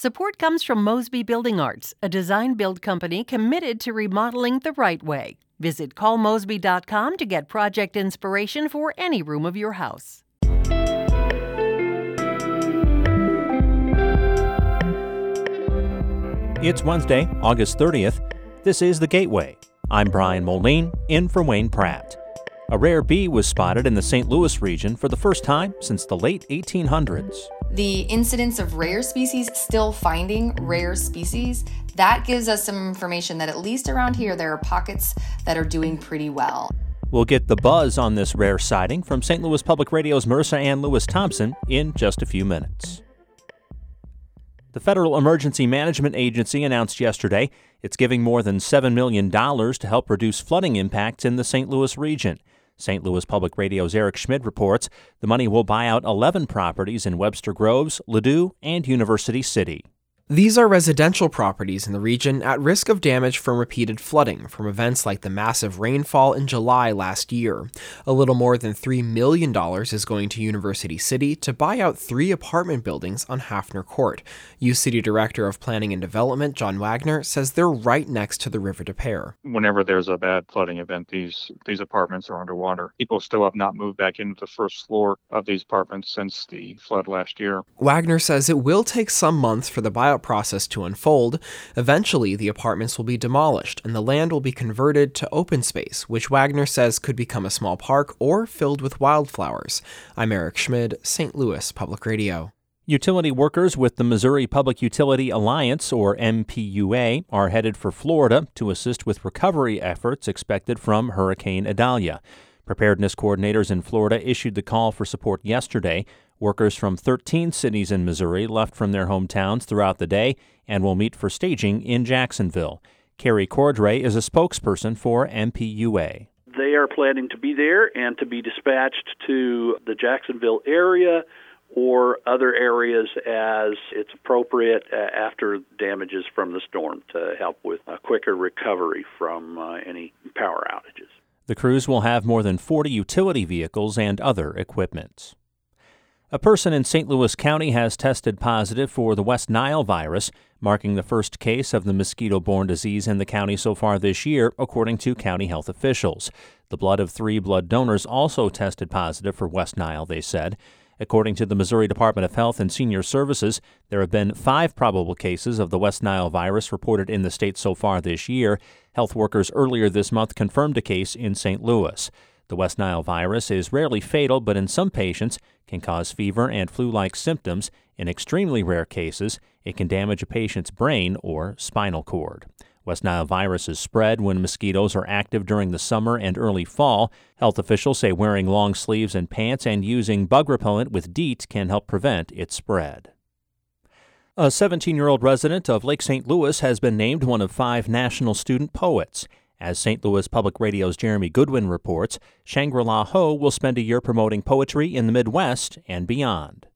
Support comes from Mosby Building Arts, a design build company committed to remodeling the right way. Visit callmosby.com to get project inspiration for any room of your house. It's Wednesday, August 30th. This is The Gateway. I'm Brian Moline, in for Wayne Pratt. A rare bee was spotted in the St. Louis region for the first time since the late 1800s. The incidence of rare species still finding rare species, that gives us some information that at least around here there are pockets that are doing pretty well. We'll get the buzz on this rare sighting from St. Louis Public Radio's Marissanne Lewis Thompson in just a few minutes. The Federal Emergency Management Agency announced yesterday it's giving more than $7 million to help reduce flooding impacts in the St. Louis region. St. Louis Public Radio's Eric Schmid reports the money will buy out 11 properties in Webster Groves, Ladue, and University City. These are residential properties in the region at risk of damage from repeated flooding from events like the massive rainfall in July last year. A little more than $3 million is going to University City to buy out three apartment buildings on Hafner Court. U City Director of Planning and Development, John Wagner, says they're right next to the River des Peres. Whenever there's a bad flooding event, these, these apartments are underwater. People still have not moved back into the first floor of these apartments since the flood last year. Wagner says it will take some months for the buyout process to unfold, eventually the apartments will be demolished and the land will be converted to open space, which Wagner says could become a small park or filled with wildflowers. I'm Eric Schmid, St. Louis Public Radio. Utility workers with the Missouri Public Utility Alliance, or MPUA, are headed for Florida to assist with recovery efforts expected from Hurricane Idalia. Preparedness coordinators in Florida issued the call for support yesterday. Workers from 13 cities in Missouri left from their hometowns throughout the day and will meet for staging in Jacksonville. Carrie Cordray is a spokesperson for MPUA. They are planning to be there and to be dispatched to the Jacksonville area or other areas as it's appropriate uh, after damages from the storm to help with a quicker recovery from uh, any power outages. The crews will have more than 40 utility vehicles and other equipment. A person in St. Louis County has tested positive for the West Nile virus, marking the first case of the mosquito borne disease in the county so far this year, according to county health officials. The blood of three blood donors also tested positive for West Nile, they said. According to the Missouri Department of Health and Senior Services, there have been five probable cases of the West Nile virus reported in the state so far this year. Health workers earlier this month confirmed a case in St. Louis. The West Nile virus is rarely fatal, but in some patients can cause fever and flu-like symptoms. In extremely rare cases, it can damage a patient's brain or spinal cord. West Nile virus is spread when mosquitoes are active during the summer and early fall. Health officials say wearing long sleeves and pants and using bug repellent with DEET can help prevent its spread. A 17 year old resident of Lake St. Louis has been named one of five national student poets. As St. Louis Public Radio's Jeremy Goodwin reports, Shangri La Ho will spend a year promoting poetry in the Midwest and beyond.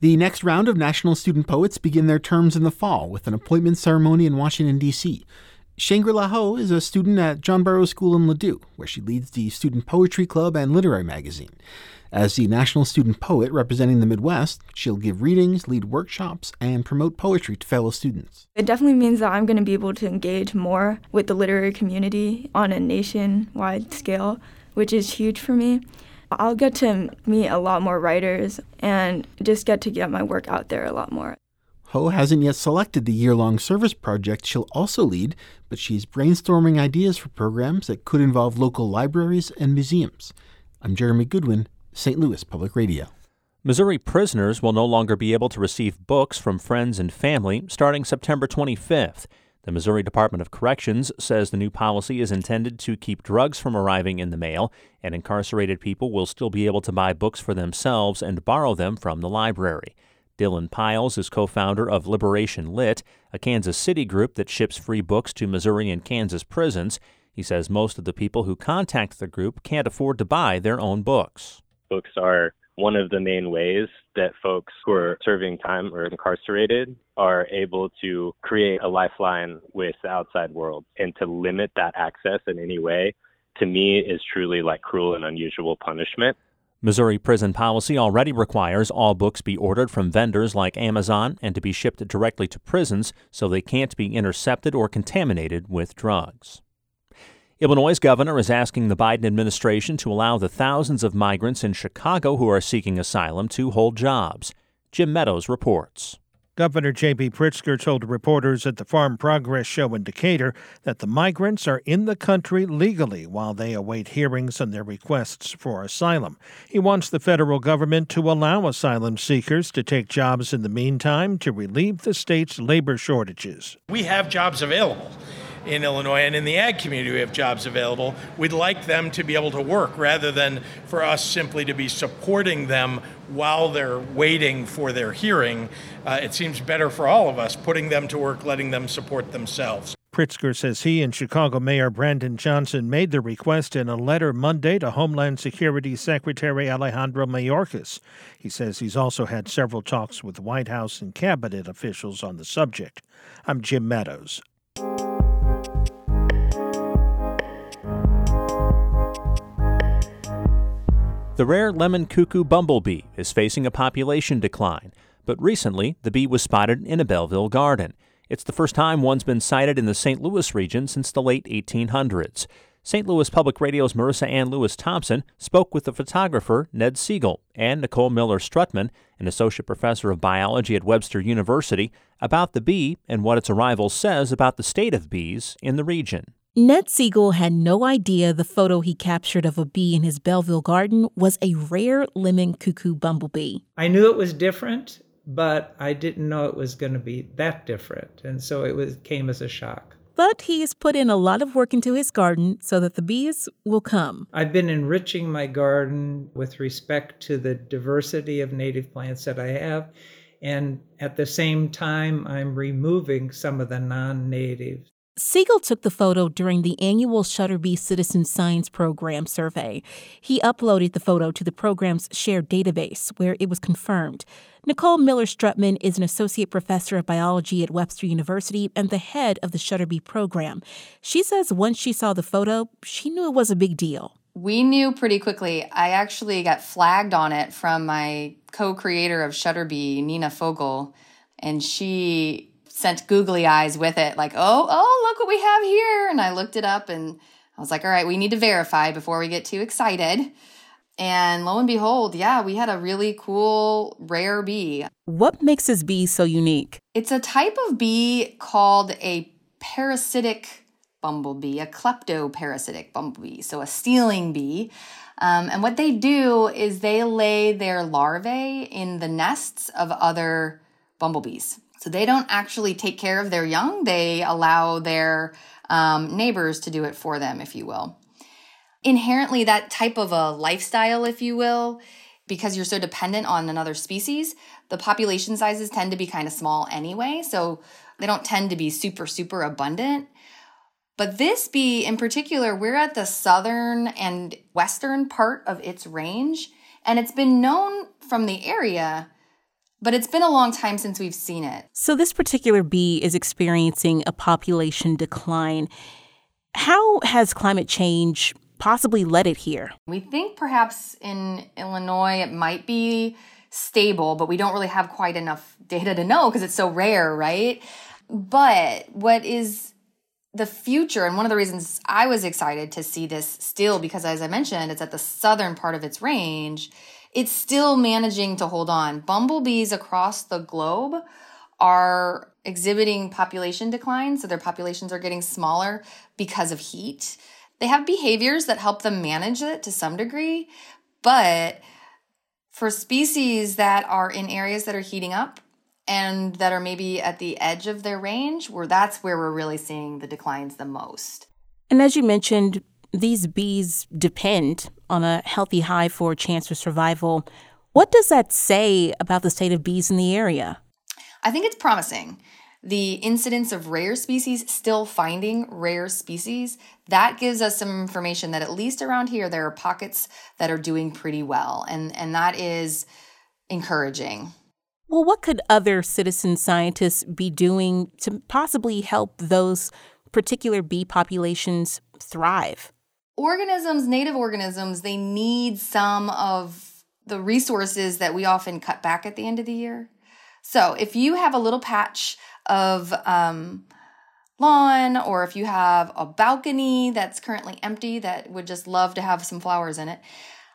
The next round of National Student Poets begin their terms in the fall with an appointment ceremony in Washington, D.C. Shangri La Ho is a student at John Burroughs School in Ladue, where she leads the Student Poetry Club and Literary Magazine. As the national student poet representing the Midwest, she'll give readings, lead workshops, and promote poetry to fellow students. It definitely means that I'm going to be able to engage more with the literary community on a nationwide scale, which is huge for me. I'll get to meet a lot more writers and just get to get my work out there a lot more. Ho hasn't yet selected the year long service project she'll also lead, but she's brainstorming ideas for programs that could involve local libraries and museums. I'm Jeremy Goodwin, St. Louis Public Radio. Missouri prisoners will no longer be able to receive books from friends and family starting September 25th. The Missouri Department of Corrections says the new policy is intended to keep drugs from arriving in the mail, and incarcerated people will still be able to buy books for themselves and borrow them from the library. Dylan Piles is co founder of Liberation Lit, a Kansas City group that ships free books to Missouri and Kansas prisons. He says most of the people who contact the group can't afford to buy their own books books are one of the main ways that folks who are serving time or incarcerated are able to create a lifeline with the outside world and to limit that access in any way to me is truly like cruel and unusual punishment. Missouri prison policy already requires all books be ordered from vendors like Amazon and to be shipped directly to prisons so they can't be intercepted or contaminated with drugs. Illinois' governor is asking the Biden administration to allow the thousands of migrants in Chicago who are seeking asylum to hold jobs. Jim Meadows reports. Governor J.B. Pritzker told reporters at the Farm Progress Show in Decatur that the migrants are in the country legally while they await hearings on their requests for asylum. He wants the federal government to allow asylum seekers to take jobs in the meantime to relieve the state's labor shortages. We have jobs available in Illinois and in the ag community we have jobs available. We'd like them to be able to work rather than for us simply to be supporting them while they're waiting for their hearing. Uh, it seems better for all of us putting them to work, letting them support themselves. Pritzker says he and Chicago Mayor Brandon Johnson made the request in a letter Monday to Homeland Security Secretary Alejandro Mayorkas. He says he's also had several talks with White House and cabinet officials on the subject. I'm Jim Meadows. The rare lemon cuckoo bumblebee is facing a population decline, but recently the bee was spotted in a Belleville garden. It's the first time one's been sighted in the St. Louis region since the late 1800s. St. Louis Public Radio's Marissanne Lewis Thompson spoke with the photographer Ned Siegel and Nicole Miller Struttmann, an associate professor of biology at Webster University, about the bee and what its arrival says about the state of bees in the region. Ned Siegel had no idea the photo he captured of a bee in his Belleville garden was a rare lemon cuckoo bumblebee. I knew it was different, but I didn't know it was going to be that different. And so it was, came as a shock. But he has put in a lot of work into his garden so that the bees will come. I've been enriching my garden with respect to the diversity of native plants that I have. And at the same time, I'm removing some of the non natives. Siegel took the photo during the annual Shutterbee Citizen Science Program survey. He uploaded the photo to the program's shared database, where it was confirmed. Nicole Miller Struttmann is an associate professor of biology at Webster University and the head of the Shutterbee program. She says once she saw the photo, she knew it was a big deal. We knew pretty quickly. I actually got flagged on it from my co creator of Shutterbee, Nina Fogel, and she sent googly eyes with it, like, oh, oh, look what we have here. And I looked it up and I was like, all right, we need to verify before we get too excited. And lo and behold, yeah, we had a really cool rare bee. What makes this bee so unique? It's a type of bee called a parasitic bumblebee, a kleptoparasitic bumblebee, so a stealing bee. Um, and what they do is they lay their larvae in the nests of other bumblebees. So they don't actually take care of their young, they allow their um, neighbors to do it for them, if you will. Inherently, that type of a lifestyle, if you will, because you're so dependent on another species, the population sizes tend to be kind of small anyway. So they don't tend to be super, super abundant. But this bee in particular, we're at the southern and western part of its range, and it's been known from the area but it's been a long time since we've seen it. So, this particular bee is experiencing a population decline. How has climate change possibly led it here? We think perhaps in Illinois it might be stable, but we don't really have quite enough data to know because it's so rare, right? But what is the future, and one of the reasons I was excited to see this still, because as I mentioned, it's at the southern part of its range it's still managing to hold on. Bumblebees across the globe are exhibiting population decline, so their populations are getting smaller because of heat. They have behaviors that help them manage it to some degree, but for species that are in areas that are heating up and that are maybe at the edge of their range, where that's where we're really seeing the declines the most. And as you mentioned, these bees depend on a healthy hive for a chance of survival. What does that say about the state of bees in the area? I think it's promising. The incidence of rare species, still finding rare species, that gives us some information that at least around here there are pockets that are doing pretty well. And, and that is encouraging. Well, what could other citizen scientists be doing to possibly help those particular bee populations thrive? Organisms, native organisms, they need some of the resources that we often cut back at the end of the year. So if you have a little patch of um, lawn or if you have a balcony that's currently empty that would just love to have some flowers in it,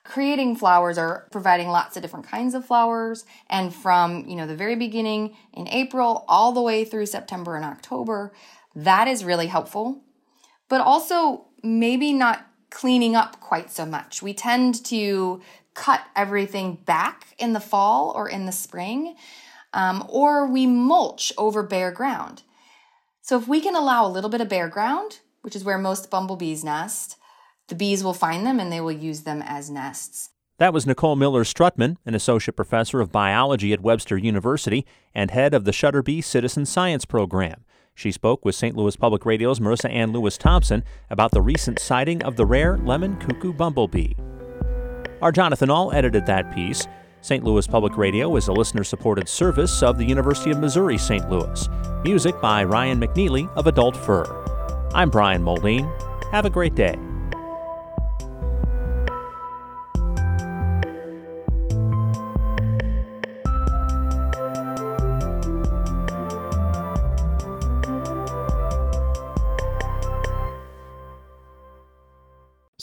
creating flowers or providing lots of different kinds of flowers and from you know the very beginning in april all the way through september and october that is really helpful but also maybe not cleaning up quite so much we tend to cut everything back in the fall or in the spring um, or we mulch over bare ground so if we can allow a little bit of bare ground which is where most bumblebees nest the bees will find them and they will use them as nests. That was Nicole Miller Struttmann, an associate professor of biology at Webster University and head of the Shutterbee Citizen Science Program. She spoke with St. Louis Public Radio's Marissanne Lewis Thompson about the recent sighting of the rare lemon cuckoo bumblebee. Our Jonathan Ahl edited that piece. St. Louis Public Radio is a listener supported service of the University of Missouri St. Louis. Music by Ryan McNeely of Adult Fur. I'm Brian Moldine. Have a great day.